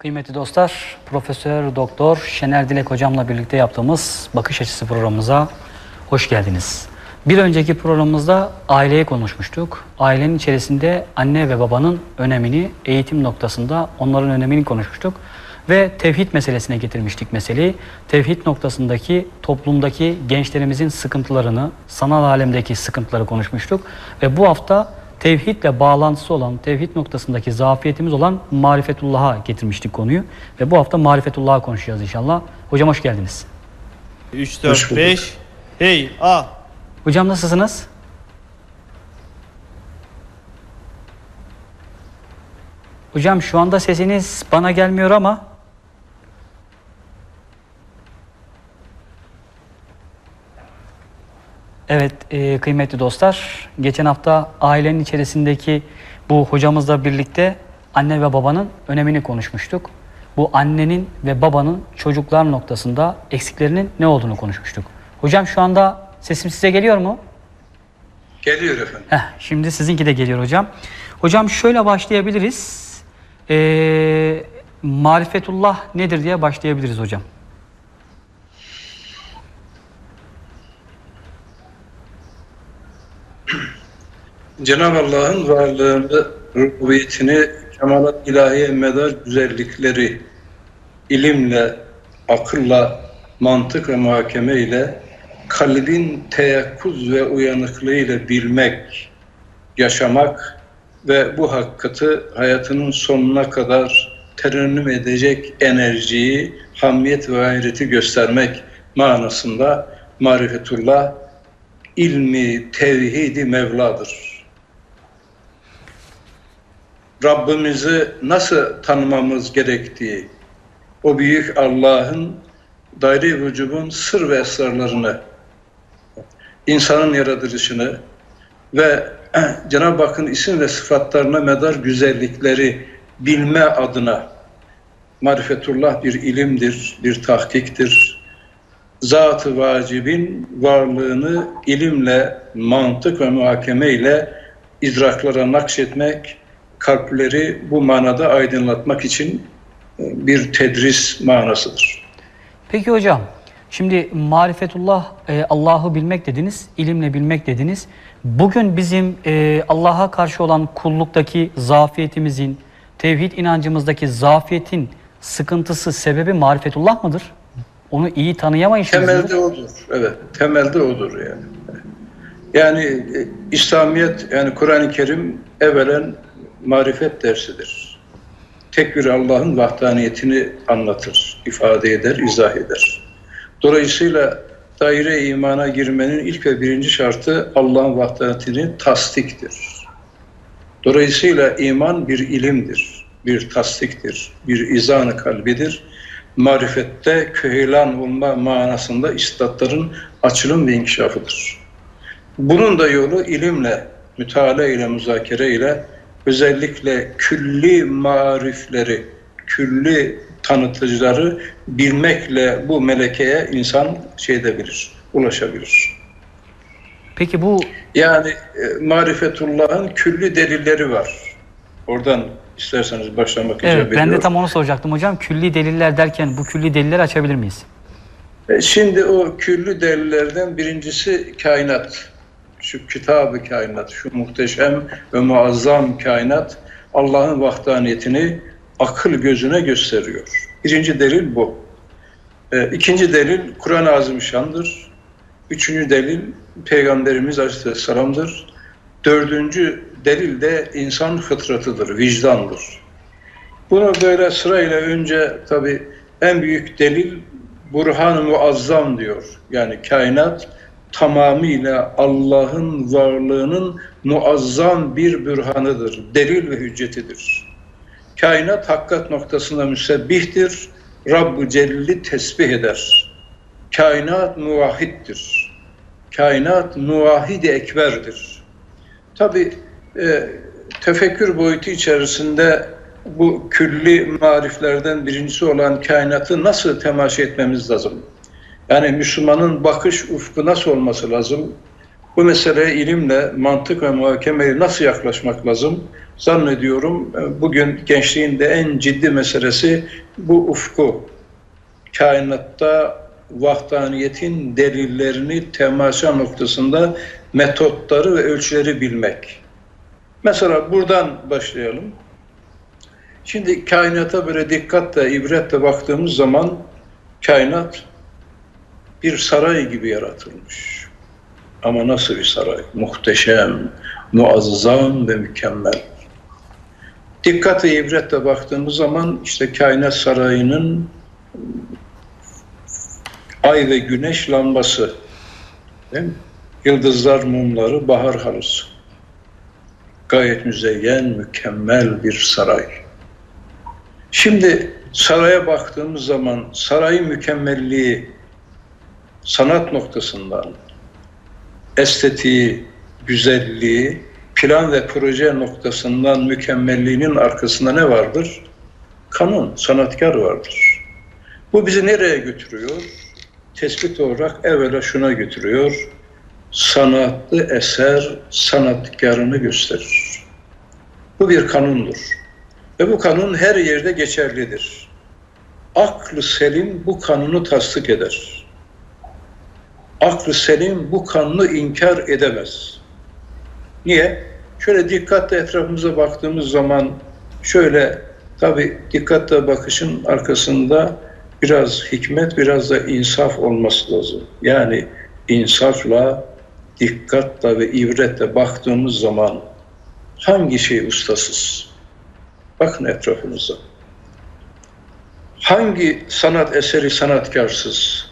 Kıymetli dostlar, Profesör Doktor Şener Dilek hocamla birlikte yaptığımız Bakış Açısı programımıza hoş geldiniz. Bir önceki programımızda aileyi konuşmuştuk. Ailenin içerisinde anne ve babanın önemini, eğitim noktasında onların önemini konuşmuştuk. Ve tevhid meselesine getirmiştik meseleyi. Tevhid noktasındaki toplumdaki gençlerimizin sıkıntılarını, sanal alemdeki sıkıntıları konuşmuştuk. Ve bu hafta tevhidle bağlantısı olan, tevhid noktasındaki zafiyetimiz olan marifetullah'a getirmiştik konuyu. Ve bu hafta marifetullah'a konuşacağız inşallah. Hocam hoş geldiniz. 3, 4, 5. Hey, a. Hocam nasılsınız? Hocam şu anda sesiniz bana gelmiyor ama Evet e, kıymetli dostlar, geçen hafta ailenin içerisindeki bu hocamızla birlikte anne ve babanın önemini konuşmuştuk. Bu annenin ve babanın çocuklar noktasında eksiklerinin ne olduğunu konuşmuştuk. Hocam şu anda sesim size geliyor mu? Geliyor efendim. Heh, şimdi sizinki de geliyor hocam. Hocam şöyle başlayabiliriz. Ee, marifetullah nedir diye başlayabiliriz hocam. Cenab-ı Allah'ın varlığını, rububiyetini, kemalat ilahiye medar güzellikleri ilimle, akılla, mantık ve muhakeme ile kalbin teyakkuz ve uyanıklığı ile bilmek, yaşamak ve bu hakikati hayatının sonuna kadar terennüm edecek enerjiyi, hamiyet ve gayreti göstermek manasında marifetullah ilmi, tevhidi Mevla'dır. Rabbimizi nasıl tanımamız gerektiği, o büyük Allah'ın daire vücubun sır ve esrarlarını, insanın yaratılışını ve Cenab-ı Hakk'ın isim ve sıfatlarına medar güzellikleri bilme adına marifetullah bir ilimdir, bir tahkiktir. Zat-ı vacibin varlığını ilimle, mantık ve muhakeme ile idraklara nakşetmek, kalpleri bu manada aydınlatmak için bir tedris manasıdır. Peki hocam, şimdi marifetullah e, Allah'ı bilmek dediniz, ilimle bilmek dediniz. Bugün bizim e, Allah'a karşı olan kulluktaki zafiyetimizin, tevhid inancımızdaki zafiyetin sıkıntısı sebebi marifetullah mıdır? Onu iyi tanıyamayışımız Temelde odur. Evet, temelde odur yani. Yani e, İslamiyet yani Kur'an-ı Kerim evvelen marifet dersidir. Tek bir Allah'ın vahdaniyetini anlatır, ifade eder, izah eder. Dolayısıyla daire imana girmenin ilk ve birinci şartı Allah'ın vahdaniyetini tasdiktir. Dolayısıyla iman bir ilimdir, bir tasdiktir, bir izan kalbidir. Marifette köheylan olma manasında istatların açılım ve inkişafıdır. Bunun da yolu ilimle, müteala ile, müzakere ile özellikle külli marifleri, külli tanıtıcıları bilmekle bu melekeye insan şey edebilir, ulaşabilir. Peki bu Yani e, marifetullah'ın külli delilleri var. Oradan isterseniz başlamak evet, icap ben de tam onu soracaktım hocam. Külli deliller derken bu külli delilleri açabilir miyiz? E, Şimdi o külli delillerden birincisi kainat. Şu kitabı kainat, şu muhteşem ve muazzam kainat Allah'ın vahdaniyetini akıl gözüne gösteriyor. Birinci delil bu. E, İkinci delil Kur'an-ı Azimüşşan'dır. Üçüncü delil Peygamberimiz Aleyhisselam'dır. Dördüncü delil de insan fıtratıdır, vicdandır. Bunu böyle sırayla önce tabi en büyük delil Burhan-ı Muazzam diyor. Yani kainat tamamıyla Allah'ın varlığının muazzam bir bürhanıdır, delil ve hüccetidir. Kainat hakikat noktasında müsebbihtir, Rabb-ı Celil'i tesbih eder. Kainat muvahhiddir. Kainat muvahhid-i ekberdir. Tabi e, tefekkür boyutu içerisinde bu külli mariflerden birincisi olan kainatı nasıl temaşa etmemiz lazım? Yani Müslümanın bakış ufku nasıl olması lazım? Bu meseleye ilimle, mantık ve muhakemeyle nasıl yaklaşmak lazım? zannediyorum e, bugün gençliğin de en ciddi meselesi bu ufku. Kainatta vahdaniyetin delillerini temaşa noktasında metotları ve ölçüleri bilmek. Mesela buradan başlayalım. Şimdi kainata böyle dikkatle, ibretle baktığımız zaman kainat bir saray gibi yaratılmış. Ama nasıl bir saray? Muhteşem, muazzam ve mükemmel. Dikkat ibretle baktığımız zaman işte kainat sarayının ay ve güneş lambası, değil mi? yıldızlar mumları, bahar halısı. Gayet müzeyyen, mükemmel bir saray. Şimdi saraya baktığımız zaman sarayın mükemmelliği sanat noktasından, estetiği, güzelliği, plan ve proje noktasından mükemmelliğinin arkasında ne vardır? Kanun, sanatkar vardır. Bu bizi nereye götürüyor? Tespit olarak evvela şuna götürüyor. Sanatlı eser sanatkarını gösterir. Bu bir kanundur. Ve bu kanun her yerde geçerlidir. Aklı selim bu kanunu tasdik eder. Aklı selim bu kanunu inkar edemez. Niye? Şöyle dikkatle etrafımıza baktığımız zaman şöyle tabi dikkatle bakışın arkasında biraz hikmet, biraz da insaf olması lazım. Yani insafla, dikkatle ve ibretle baktığımız zaman hangi şey ustasız? Bakın etrafınıza. Hangi sanat eseri sanatkarsız?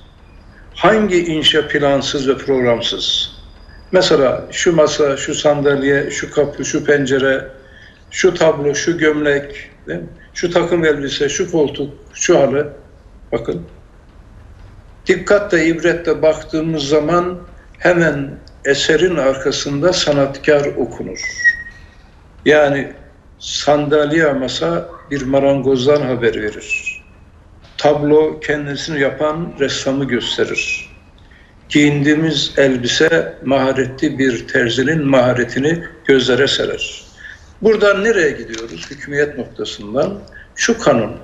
Hangi inşa plansız ve programsız? Mesela şu masa, şu sandalye, şu kapı, şu pencere, şu tablo, şu gömlek, şu takım elbise, şu koltuk, şu halı. Bakın. Dikkatle, ibretle baktığımız zaman hemen eserin arkasında sanatkar okunur. Yani sandalye masa bir marangozdan haber verir. Tablo kendisini yapan ressamı gösterir. Giyindiğimiz elbise maharetli bir terzinin maharetini gözlere serer. Buradan nereye gidiyoruz? Hükümiyet noktasından şu kanun.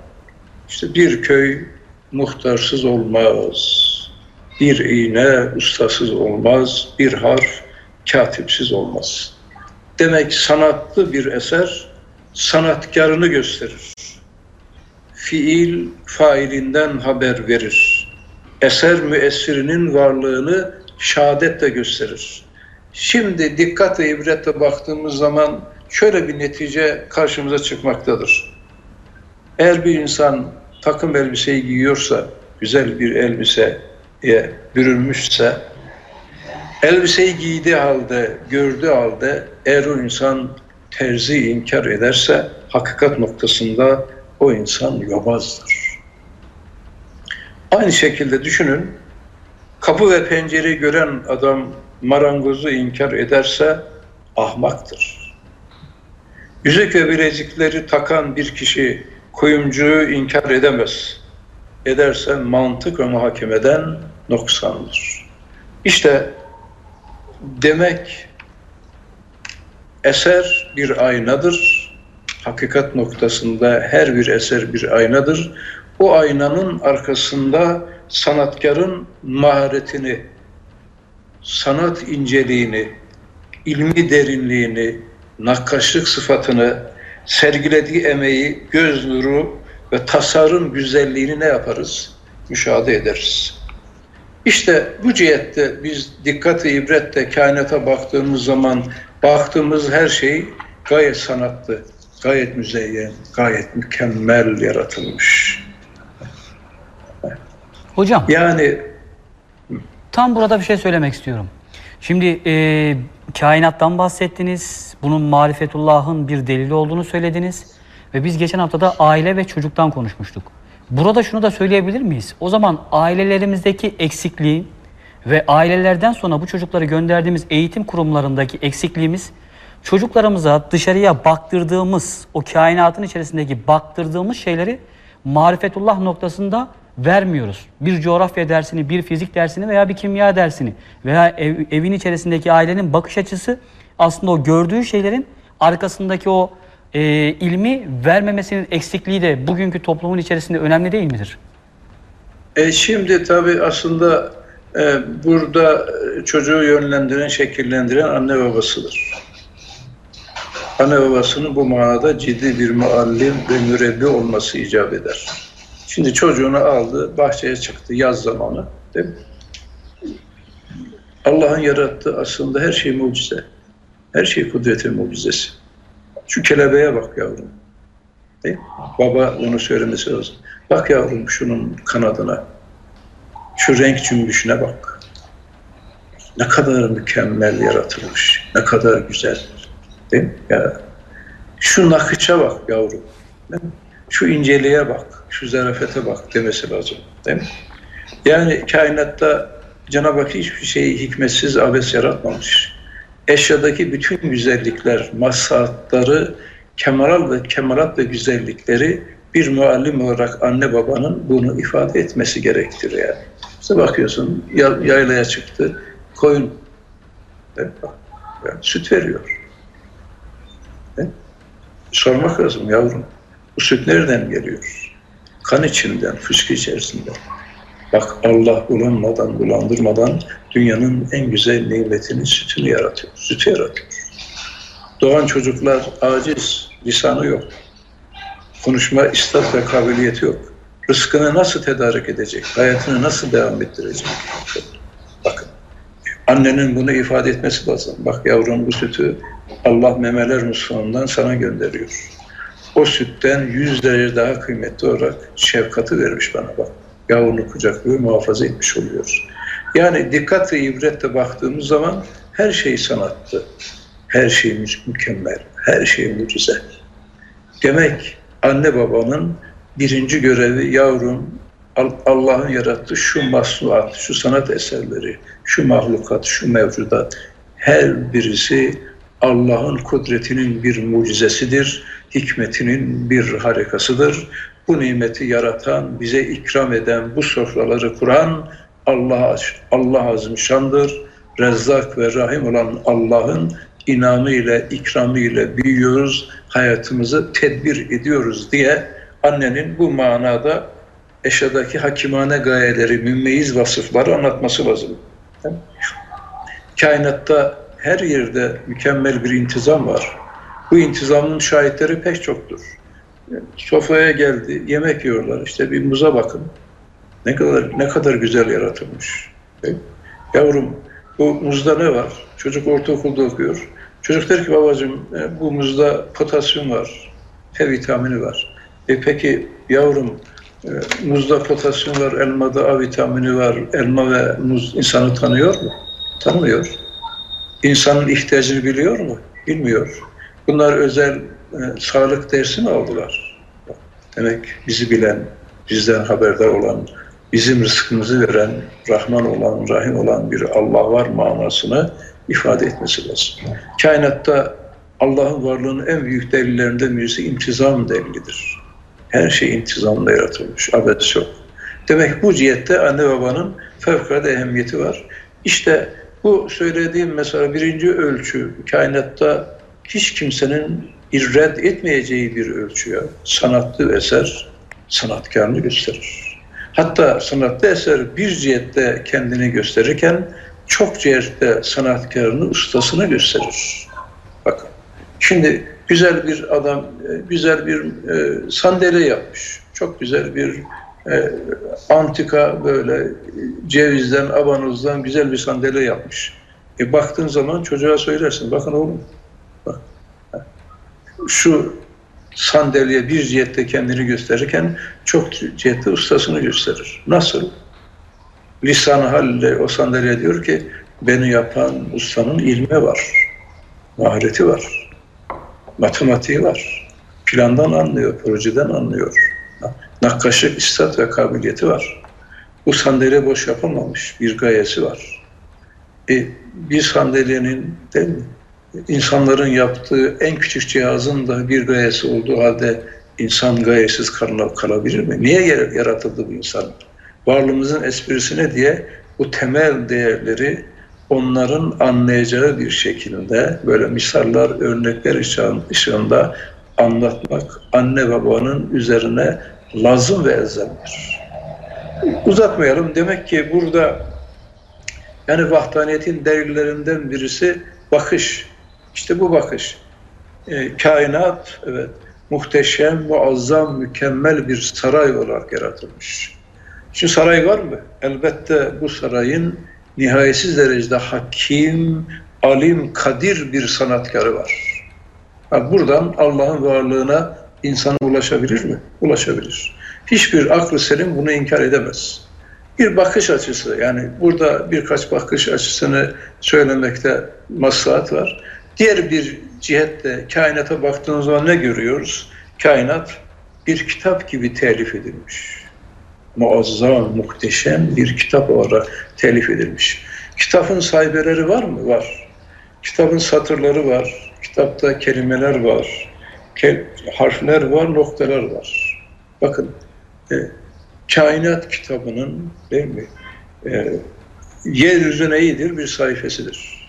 İşte bir köy muhtarsız olmaz. Bir iğne ustasız olmaz. Bir harf katipsiz olmaz. Demek sanatlı bir eser sanatkarını gösterir. Fiil failinden haber verir. Eser müessirinin varlığını şehadetle gösterir. Şimdi dikkat ve ibretle baktığımız zaman şöyle bir netice karşımıza çıkmaktadır. Eğer bir insan takım elbiseyi giyiyorsa, güzel bir elbiseye bürünmüşse, elbiseyi giydiği halde, gördüğü halde eğer o insan terzi inkar ederse hakikat noktasında o insan yobazdır. Aynı şekilde düşünün, kapı ve pencereyi gören adam marangozu inkar ederse ahmaktır. Yüzük ve bilezikleri takan bir kişi kuyumcuyu inkar edemez. Ederse mantık ve muhakemeden noksandır. İşte demek eser bir aynadır. Hakikat noktasında her bir eser bir aynadır. O aynanın arkasında sanatkarın maharetini, sanat inceliğini, ilmi derinliğini, nakkaşlık sıfatını, sergilediği emeği, göz nuru ve tasarım güzelliğini ne yaparız? Müşahede ederiz. İşte bu cihette biz dikkat ve ibretle kainata baktığımız zaman baktığımız her şey gayet sanatlı, gayet müzeyyen, gayet mükemmel yaratılmış. Hocam. Yani tam burada bir şey söylemek istiyorum. Şimdi e, kainattan bahsettiniz. Bunun marifetullah'ın bir delili olduğunu söylediniz. Ve biz geçen haftada aile ve çocuktan konuşmuştuk. Burada şunu da söyleyebilir miyiz? O zaman ailelerimizdeki eksikliğin ve ailelerden sonra bu çocukları gönderdiğimiz eğitim kurumlarındaki eksikliğimiz çocuklarımıza dışarıya baktırdığımız, o kainatın içerisindeki baktırdığımız şeyleri marifetullah noktasında vermiyoruz. Bir coğrafya dersini, bir fizik dersini veya bir kimya dersini veya ev, evin içerisindeki ailenin bakış açısı aslında o gördüğü şeylerin arkasındaki o e, ilmi vermemesinin eksikliği de bugünkü toplumun içerisinde önemli değil midir? E şimdi tabii aslında e, burada çocuğu yönlendiren, şekillendiren anne babasıdır. Anne babasının bu manada ciddi bir muallim ve mürebbi olması icap eder. Şimdi çocuğunu aldı, bahçeye çıktı yaz zamanı. Değil mi? Allah'ın yarattığı aslında her şey mucize. Her şey kudretin mucizesi. Şu kelebeğe bak yavrum. Değil mi? Baba onu söylemesi lazım. Bak yavrum şunun kanadına. Şu renk cümbüşüne bak. Ne kadar mükemmel yaratılmış. Ne kadar güzel. Değil mi? Ya, şu nakışa bak yavrum. Değil mi? Şu inceliğe bak. Şu zarafete bak demesi lazım. Değil mi? Yani kainatta Cenab-ı Hak hiçbir şeyi hikmetsiz, abes yaratmamış. Eşyadaki bütün güzellikler, maslahatları, kemaral ve kemalat ve güzellikleri bir muallim olarak anne babanın bunu ifade etmesi gerektir yani. İşte bakıyorsun yaylaya çıktı, koyun yani süt veriyor. Sormak lazım yavrum. Bu süt nereden geliyor? Kan içinden, fışkı içerisinden. Bak Allah bulanmadan, bulandırmadan dünyanın en güzel nimetini, sütünü yaratıyor. Sütü yaratıyor. Doğan çocuklar aciz, lisanı yok. Konuşma istat ve kabiliyeti yok. Rızkını nasıl tedarik edecek? Hayatını nasıl devam ettirecek? Bakın. Annenin bunu ifade etmesi lazım. Bak yavrum bu sütü Allah memeler musluğundan sana gönderiyor. O sütten yüz derece daha kıymetli olarak şefkati vermiş bana bak yavrunu kucaklıyor, muhafaza etmiş oluyoruz. Yani dikkat ve ibretle baktığımız zaman her şey sanattı. Her şey mükemmel, her şey mucize. Demek anne babanın birinci görevi yavrum Allah'ın yarattığı şu masnuat, şu sanat eserleri, şu mahlukat, şu mevcudat her birisi Allah'ın kudretinin bir mucizesidir, hikmetinin bir harikasıdır bu nimeti yaratan, bize ikram eden, bu sofraları kuran Allah, Allah azimşandır. Rezzak ve Rahim olan Allah'ın inamı ile, ikramı ile büyüyoruz, hayatımızı tedbir ediyoruz diye annenin bu manada eşyadaki hakimane gayeleri, mümmeyiz vasıfları anlatması lazım. Kainatta her yerde mükemmel bir intizam var. Bu intizamın şahitleri pek çoktur. Sofraya geldi, yemek yiyorlar. İşte bir muza bakın. Ne kadar ne kadar güzel yaratılmış. Yavrum bu muzda ne var? Çocuk ortaokulda okuyor. Çocuk der ki babacığım e, bu muzda potasyum var, F vitamini var. E peki yavrum e, muzda potasyum var, elmada A vitamini var. Elma ve muz insanı tanıyor mu? Tanımıyor. İnsanın ihtiyacını biliyor mu? Bilmiyor. Bunlar özel e, sağlık dersi mi aldılar? Demek bizi bilen, bizden haberdar olan, bizim rızkımızı veren, Rahman olan, Rahim olan bir Allah var manasını ifade etmesi lazım. Kainatta Allah'ın varlığının en büyük delillerinden birisi intizam delilidir. Her şey intizamla yaratılmış, abes yok. Demek bu cihette anne babanın fevkalade ehemmiyeti var. İşte bu söylediğim mesela birinci ölçü kainatta hiç kimsenin irred etmeyeceği bir ölçüye sanatlı eser sanatkarını gösterir. Hatta sanatlı eser bir cihette kendini gösterirken çok cihette sanatkarını, ustasını gösterir. Bakın. Şimdi güzel bir adam, e, güzel bir e, sandalye yapmış. Çok güzel bir e, antika böyle cevizden, abanozdan güzel bir sandalye yapmış. E baktığın zaman çocuğa söylersin, bakın oğlum, bak, şu sandalye bir cihette kendini gösterirken çok cihette ustasını gösterir. Nasıl? Lisan-ı halle o sandalye diyor ki beni yapan ustanın ilmi var, mahareti var, matematiği var, plandan anlıyor, projeden anlıyor. Nakkaşlık, istat ve kabiliyeti var. Bu sandalye boş yapılmamış, bir gayesi var. E, bir sandalyenin değil mi? insanların yaptığı en küçük cihazın da bir gayesi olduğu halde insan gayesiz kalabilir mi? Niye yaratıldı bu insan? Varlığımızın esprisine diye bu temel değerleri onların anlayacağı bir şekilde böyle misaller, örnekler ışığında anlatmak anne babanın üzerine lazım ve elzemdir. Uzatmayalım. Demek ki burada yani vahdaniyetin delillerinden birisi bakış. İşte bu bakış. E, kainat evet muhteşem, muazzam, mükemmel bir saray olarak yaratılmış. Şimdi saray var mı? Elbette bu sarayın nihayetsiz derecede hakim, alim, kadir bir sanatkarı var. Ha, buradan Allah'ın varlığına insan ulaşabilir mi? Ulaşabilir. Hiçbir aklı selim bunu inkar edemez. Bir bakış açısı yani burada birkaç bakış açısını söylemekte maslahat var. Diğer bir cihette kainata baktığımız zaman ne görüyoruz? Kainat bir kitap gibi telif edilmiş. Muazzam, muhteşem bir kitap olarak telif edilmiş. Kitabın sahibeleri var mı? Var. Kitabın satırları var. Kitapta kelimeler var. Harfler var, noktalar var. Bakın, e, kainat kitabının değil mi? E, yeryüzüne iyidir bir sayfasıdır.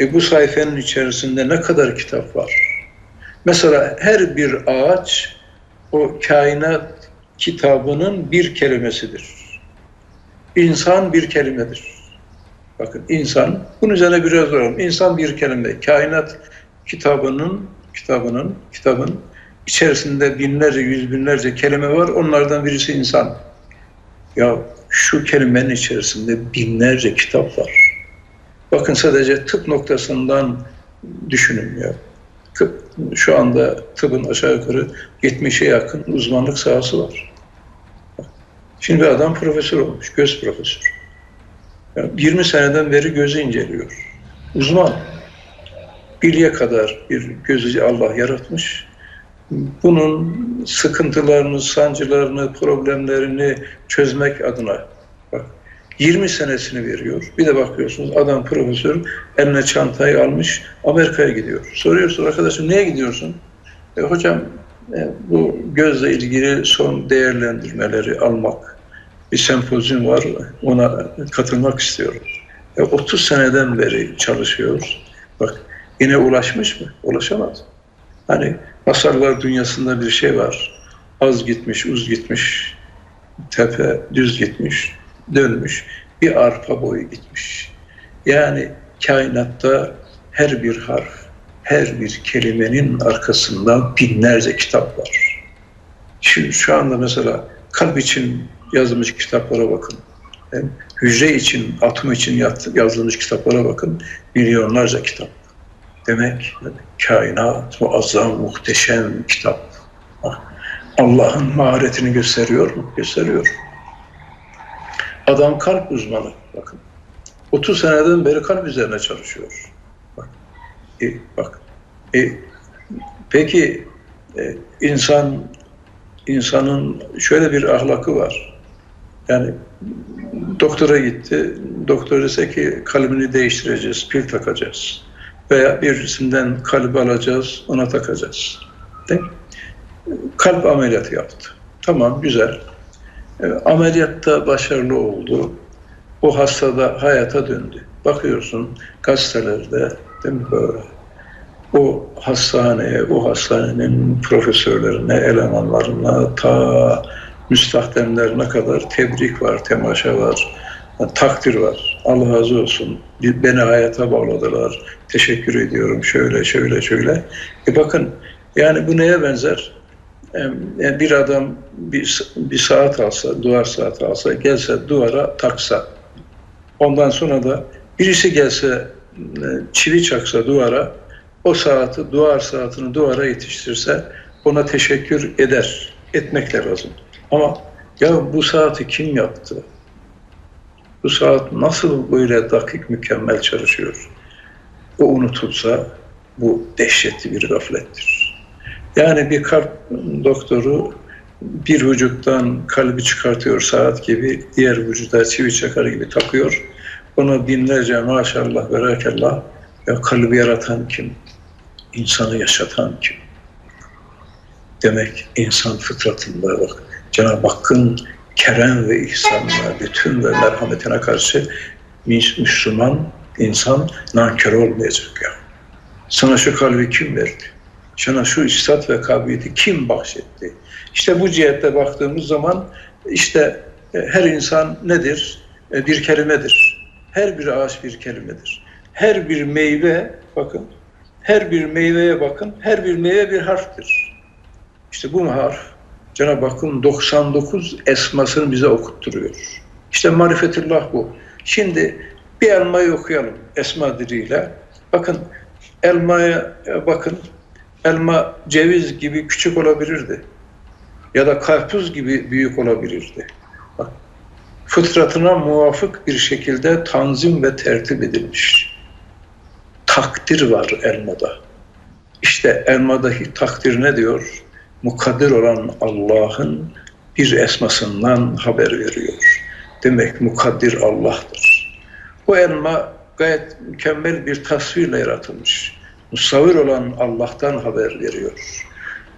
E bu sayfanın içerisinde ne kadar kitap var? Mesela her bir ağaç o kainat kitabının bir kelimesidir. İnsan bir kelimedir. Bakın insan, bunun üzerine biraz duralım. İnsan bir kelime. Kainat kitabının, kitabının, kitabın içerisinde binlerce, yüz binlerce kelime var. Onlardan birisi insan. Ya şu kelimenin içerisinde binlerce kitap var. Bakın sadece tıp noktasından düşünün ya. Tıp, şu anda tıbbın aşağı yukarı 70'e yakın uzmanlık sahası var. Şimdi adam profesör olmuş, göz profesörü. Yani 20 seneden beri gözü inceliyor. Uzman. Bilye kadar bir gözü Allah yaratmış. Bunun sıkıntılarını, sancılarını, problemlerini çözmek adına bak 20 senesini veriyor. Bir de bakıyorsunuz adam profesör eline çantayı almış Amerika'ya gidiyor. Soruyorsun arkadaşım niye gidiyorsun? E, hocam e, bu gözle ilgili son değerlendirmeleri almak bir sempozyum var ona katılmak istiyorum. E, 30 seneden beri çalışıyor. Bak yine ulaşmış mı? Ulaşamadı. Hani masallar dünyasında bir şey var. Az gitmiş, uz gitmiş, tepe düz gitmiş, dönmüş. Bir arpa boyu gitmiş. Yani kainatta her bir harf, her bir kelimenin arkasında binlerce kitap var. Şimdi şu anda mesela kalp için yazılmış kitaplara bakın. Yani hücre için, atom için yazılmış kitaplara bakın. Milyonlarca kitap. Demek kainat muazzam, muhteşem kitap. Allah'ın maharetini gösteriyor mu? Gösteriyor. Adam kalp uzmanı. Bakın. 30 seneden beri kalp üzerine çalışıyor. Bak. E, bak. E, peki e, insan insanın şöyle bir ahlakı var. Yani doktora gitti. Doktor dese ki kalbini değiştireceğiz, pil takacağız. Veya birisinden kalp alacağız, ona takacağız. Değil? Kalp ameliyatı yaptı. Tamam, güzel. E, ameliyatta başarılı oldu. O hasta da hayata döndü. Bakıyorsun gazetelerde değil mi böyle? O hastaneye, o hastanenin profesörlerine, elemanlarına, ta müstahdemlerine kadar tebrik var, temaşa var, takdir var. Allah razı olsun. Beni hayata bağladılar. Teşekkür ediyorum. Şöyle, şöyle, şöyle. E bakın yani bu neye benzer? Yani bir adam bir, bir saat alsa, duvar saati alsa, gelse duvara taksa. Ondan sonra da birisi gelse e, çivi çaksa duvara, o saati, duvar saatini duvara yetiştirse ona teşekkür eder. Etmekle lazım. Ama ya bu saati kim yaptı? Bu saat nasıl böyle dakik mükemmel çalışıyor? O unutulsa bu dehşetli bir gaflettir. Yani bir kalp doktoru bir vücuttan kalbi çıkartıyor saat gibi, diğer vücuda çivi çakar gibi takıyor. Ona binlerce maşallah ve berakallah ya kalbi yaratan kim? İnsanı yaşatan kim? Demek insan fıtratında bak Cenab-ı Hakk'ın kerem ve ihsanına, bütün ve merhametine karşı Müslüman insan nankör olmayacak ya. Sana şu kalbi kim verdi? Sana şu istat ve kabiliyeti kim bahşetti? İşte bu cihette baktığımız zaman işte e, her insan nedir? E, bir kelimedir. Her bir ağaç bir kelimedir. Her bir meyve bakın her bir meyveye bakın. Her bir meyve bir harftir. İşte bu harf Cenab-ı Hakk'ın 99 esmasını bize okutturuyor. İşte marifetullah bu. Şimdi bir elmayı okuyalım esma diliyle. Bakın elmaya bakın. Elma ceviz gibi küçük olabilirdi. Ya da karpuz gibi büyük olabilirdi. Bak, fıtratına muvafık bir şekilde tanzim ve tertip edilmiş. Takdir var elmada. İşte elmadaki takdir ne diyor? Mukaddir olan Allah'ın bir esmasından haber veriyor. Demek mukaddir Allah'tır. Bu elma gayet mükemmel bir tasvirle yaratılmış. Musavvir olan Allah'tan haber veriyor.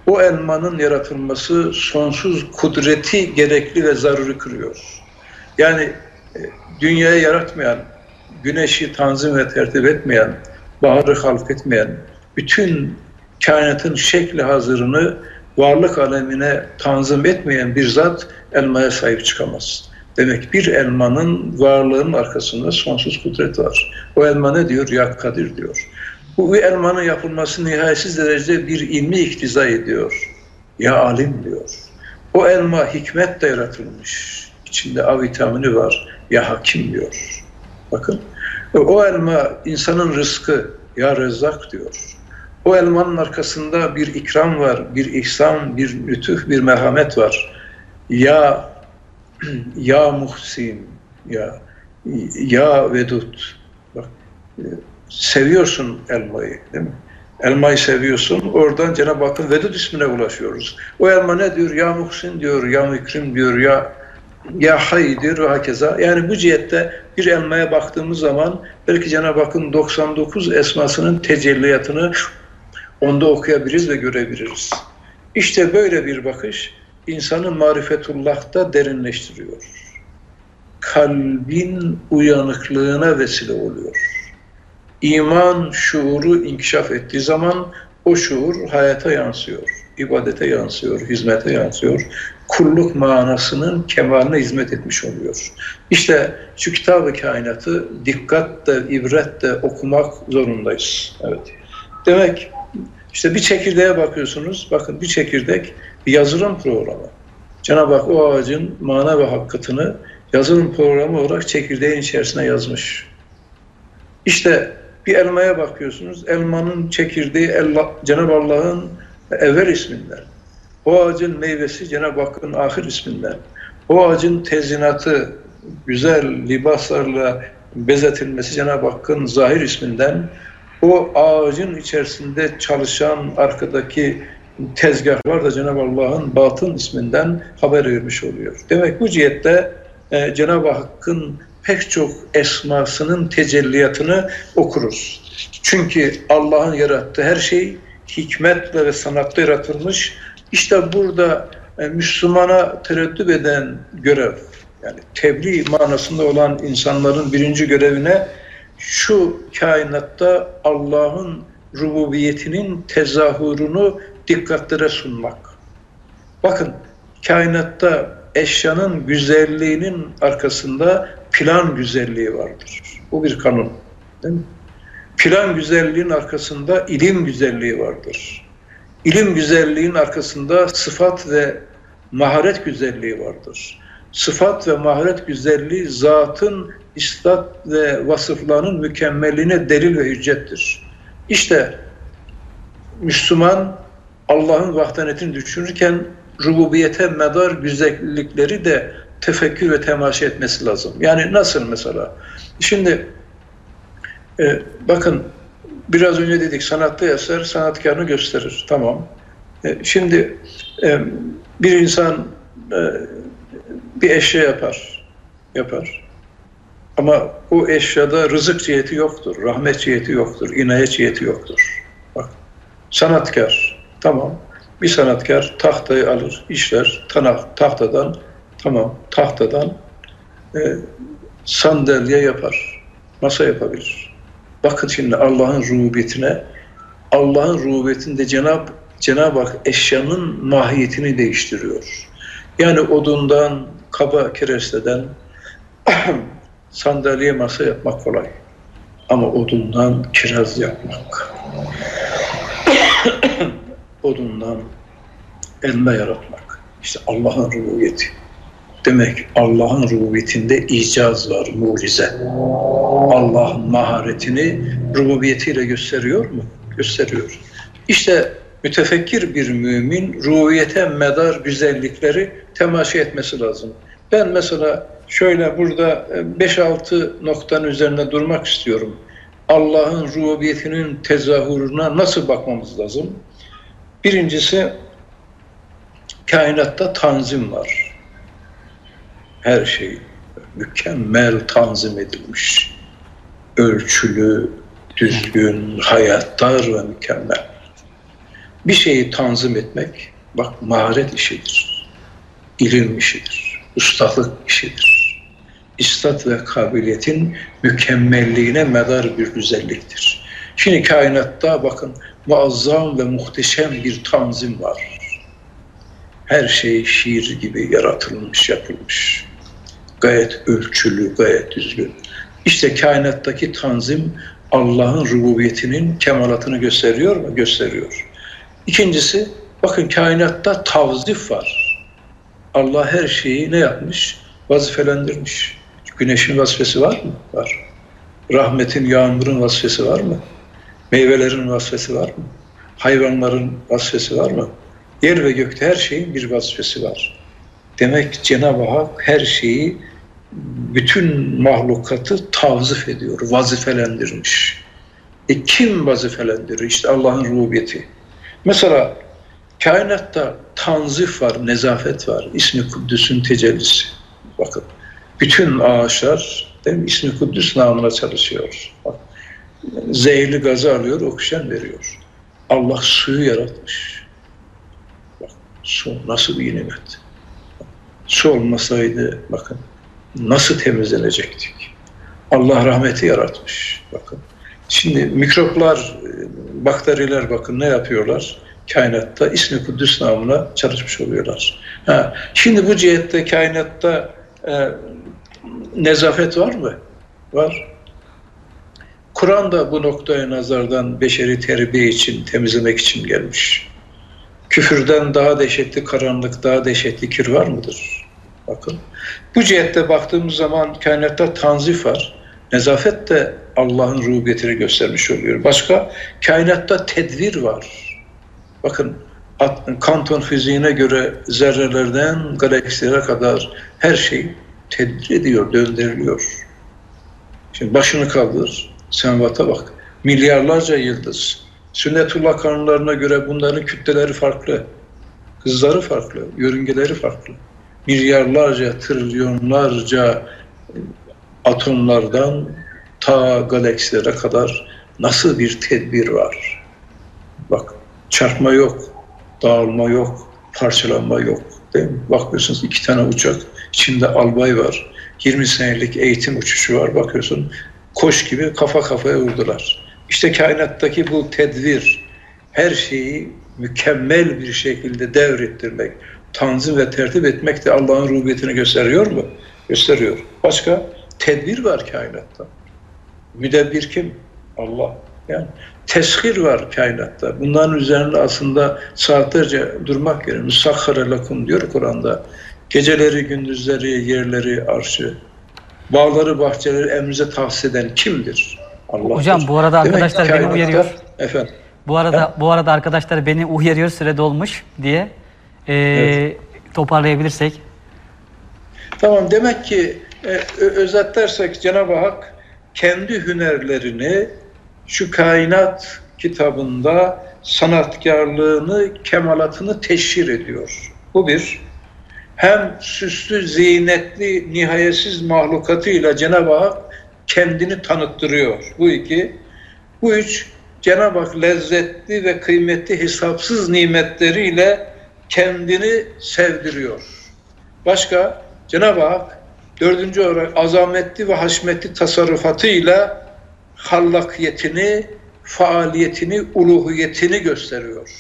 O elmanın yaratılması sonsuz kudreti gerekli ve zaruri kırıyor. Yani e, dünyayı yaratmayan, güneşi tanzim ve tertip etmeyen, baharı halk etmeyen, bütün kainatın şekli hazırını varlık alemine tanzim etmeyen bir zat elmaya sahip çıkamaz. Demek bir elmanın varlığının arkasında sonsuz kudret var. O elma ne diyor? Ya Kadir diyor. Bu elmanın yapılması nihayetsiz derecede bir ilmi iktiza ediyor. Ya alim diyor. O elma hikmetle yaratılmış. İçinde A vitamini var. Ya hakim diyor. Bakın. O elma insanın rızkı. Ya rezzak diyor. O elmanın arkasında bir ikram var, bir ihsan, bir lütuf, bir merhamet var. Ya ya muhsin, ya ya vedut. Bak, seviyorsun elmayı değil mi? Elmayı seviyorsun. Oradan Cenab-ı Hakk'ın Vedud ismine ulaşıyoruz. O elma ne diyor? Ya muhsin diyor, ya mükrim diyor, ya ya hay diyor ve hakeza. Yani bu cihette bir elmaya baktığımız zaman belki Cenab-ı Hakk'ın 99 esmasının tecelliyatını onda okuyabiliriz ve görebiliriz. İşte böyle bir bakış insanı marifetullah'ta derinleştiriyor. Kalbin uyanıklığına vesile oluyor. İman şuuru inkişaf ettiği zaman o şuur hayata yansıyor, ibadete yansıyor, hizmete yansıyor. Kulluk manasının kemaline hizmet etmiş oluyor. İşte şu kitabı kainatı dikkatle, ibretle okumak zorundayız. Evet. Demek işte bir çekirdeğe bakıyorsunuz. Bakın bir çekirdek bir yazılım programı. Cenab-ı Hak o ağacın mana ve hakikatını yazılım programı olarak çekirdeğin içerisine yazmış. İşte bir elmaya bakıyorsunuz. Elmanın çekirdeği Cenab-ı Allah'ın evvel isminden. O ağacın meyvesi Cenab-ı Hakk'ın ahir isminden. O ağacın tezinatı, güzel libaslarla bezetilmesi Cenab-ı Hakk'ın zahir isminden o ağacın içerisinde çalışan arkadaki tezgahlar da Cenab-ı Allah'ın batın isminden haber vermiş oluyor. Demek bu cihette e, Cenab-ı Hakk'ın pek çok esmasının tecelliyatını okuruz. Çünkü Allah'ın yarattığı her şey hikmetle ve sanatla yaratılmış. İşte burada e, Müslümana tereddüt eden görev, yani tebliğ manasında olan insanların birinci görevine şu kainatta Allah'ın rububiyetinin tezahürünü dikkatlere sunmak. Bakın kainatta eşyanın güzelliğinin arkasında plan güzelliği vardır. Bu bir kanun. Değil mi? Plan güzelliğin arkasında ilim güzelliği vardır. İlim güzelliğin arkasında sıfat ve maharet güzelliği vardır. Sıfat ve maharet güzelliği zatın istat ve vasıflarının mükemmeline delil ve hüccettir. İşte Müslüman Allah'ın vahdanetini düşünürken rububiyete medar güzellikleri de tefekkür ve temaşa etmesi lazım. Yani nasıl mesela? Şimdi e, bakın biraz önce dedik sanatta eser sanatkarını gösterir. Tamam. E, şimdi e, bir insan e, bir eşya yapar. Yapar. Ama o eşyada rızık ciheti yoktur, rahmet ciheti yoktur, inayet ciheti yoktur. Bak, sanatkar, tamam. Bir sanatkar tahtayı alır, işler, tanak, tahtadan, tamam, tahtadan e, sandalye yapar, masa yapabilir. Bakın şimdi Allah'ın rububiyetine, Allah'ın rububiyetinde Cenab Cenab-ı Hak eşyanın mahiyetini değiştiriyor. Yani odundan, kaba keresteden sandalye masa yapmak kolay. Ama odundan kiraz yapmak, odundan elma yaratmak. İşte Allah'ın rububiyeti. Demek Allah'ın rububiyetinde icaz var, mucize. Allah'ın maharetini rububiyetiyle gösteriyor mu? Gösteriyor. İşte mütefekkir bir mümin rububiyete medar güzellikleri temaşa etmesi lazım. Ben mesela şöyle burada 5-6 noktanın üzerine durmak istiyorum. Allah'ın rububiyetinin tezahürüne nasıl bakmamız lazım? Birincisi kainatta tanzim var. Her şey mükemmel tanzim edilmiş. Ölçülü, düzgün, hayatlar ve mükemmel. Bir şeyi tanzim etmek, bak maharet işidir. ilim işidir. Ustalık işidir. İstat ve kabiliyetin mükemmelliğine medar bir güzelliktir. Şimdi kainatta bakın muazzam ve muhteşem bir tanzim var. Her şey şiir gibi yaratılmış, yapılmış. Gayet ölçülü, gayet düzgün. İşte kainattaki tanzim Allah'ın rububiyetinin kemalatını gösteriyor mu? Gösteriyor. İkincisi, bakın kainatta tavzif var. Allah her şeyi ne yapmış? Vazifelendirmiş. Güneşin vazifesi var mı? Var. Rahmetin, yağmurun vazifesi var mı? Meyvelerin vazifesi var mı? Hayvanların vazifesi var mı? Yer ve gökte her şeyin bir vazifesi var. Demek Cenab-ı Hak her şeyi, bütün mahlukatı tavzif ediyor, vazifelendirmiş. E kim vazifelendiriyor? İşte Allah'ın rububiyeti. Mesela kainatta tanzif var, nezafet var. İsmi Kuddüs'ün tecellisi. Bakın bütün ağaçlar değil mi? İsmi Kuddüs namına çalışıyor. Bak, zehirli gazı alıyor, oksijen veriyor. Allah suyu yaratmış. Bak, su nasıl bir nimet. Su olmasaydı bakın nasıl temizlenecektik. Allah rahmeti yaratmış. Bakın. Şimdi mikroplar, bakteriler bakın ne yapıyorlar? Kainatta ismi Kudüs namına çalışmış oluyorlar. Ha, şimdi bu cihette kainatta e, nezafet var mı? Var. Kur'an da bu noktaya nazardan beşeri terbiye için, temizlemek için gelmiş. Küfürden daha dehşetli karanlık, daha dehşetli kir var mıdır? Bakın. Bu cihette baktığımız zaman kainatta tanzif var. Nezafet de Allah'ın rububiyetini göstermiş oluyor. Başka kainatta tedvir var. Bakın kanton fiziğine göre zerrelerden galaksilere kadar her şey tedbir ediyor, döndürülüyor. Şimdi başını kaldır, senvata bak. Milyarlarca yıldız. Sünnetullah kanunlarına göre bunların kütleleri farklı. Hızları farklı, yörüngeleri farklı. Milyarlarca, trilyonlarca atomlardan ta galaksilere kadar nasıl bir tedbir var? Bak çarpma yok, dağılma yok, parçalanma yok. Değil mi? Bakıyorsunuz iki tane uçak, içinde albay var. 20 senelik eğitim uçuşu var. Bakıyorsun koş gibi kafa kafaya vurdular. İşte kainattaki bu tedvir, her şeyi mükemmel bir şekilde devrettirmek, tanzim ve tertip etmek de Allah'ın rububiyetini gösteriyor mu? Gösteriyor. Başka? Tedbir var kainatta. Müdebbir kim? Allah. Yani teshir var kainatta. Bunların üzerinde aslında saatlerce durmak gerekiyor. Musakhara lakum diyor Kur'an'da. Geceleri, gündüzleri, yerleri, arşı, bağları, bahçeleri emrinize tahsis eden kimdir? Allah. Hocam bu arada arkadaşlar beni uyarıyor. Efendim. Bu arada ha? bu arada arkadaşlar beni uyarıyor süre dolmuş diye. Ee, evet. Toparlayabilirsek. Tamam demek ki e, özetlersek Cenab-ı Hak kendi hünerlerini şu kainat kitabında sanatkarlığını, kemalatını teşhir ediyor. Bu bir. Hem süslü, ziynetli, nihayetsiz mahlukatıyla Cenab-ı Hak kendini tanıttırıyor. Bu iki. Bu üç, Cenab-ı Hak lezzetli ve kıymetli hesapsız nimetleriyle kendini sevdiriyor. Başka, Cenab-ı Hak dördüncü olarak azametli ve haşmetli tasarrufatıyla hallakiyetini faaliyetini, uluhiyetini gösteriyor.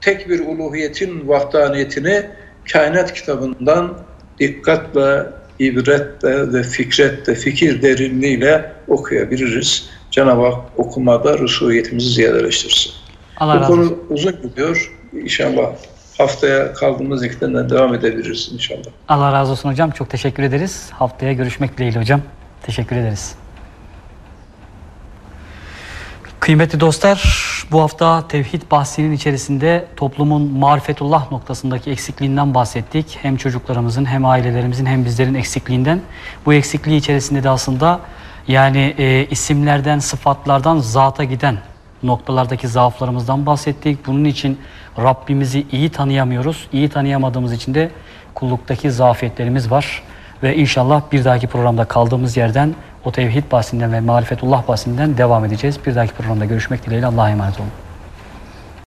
Tek bir uluhiyetin vahdaniyetini kainat kitabından dikkatle, ibretle ve fikretle, fikir derinliğiyle okuyabiliriz. Cenab-ı Hak okumada rusuhiyetimizi ziyadeleştirsin. Allah Bu konu uzun gidiyor. İnşallah haftaya kaldığımız yerden devam edebiliriz inşallah. Allah razı olsun hocam. Çok teşekkür ederiz. Haftaya görüşmek dileğiyle hocam. Teşekkür ederiz. Kıymetli dostlar, bu hafta tevhid bahsinin içerisinde toplumun marifetullah noktasındaki eksikliğinden bahsettik. Hem çocuklarımızın hem ailelerimizin hem bizlerin eksikliğinden. Bu eksikliği içerisinde de aslında yani e, isimlerden, sıfatlardan zata giden noktalardaki zaaflarımızdan bahsettik. Bunun için Rabbimizi iyi tanıyamıyoruz. İyi tanıyamadığımız için de kulluktaki zafiyetlerimiz var. Ve inşallah bir dahaki programda kaldığımız yerden o tevhid bahsinden ve marifetullah bahsinden devam edeceğiz. Bir dahaki programda görüşmek dileğiyle Allah'a emanet olun.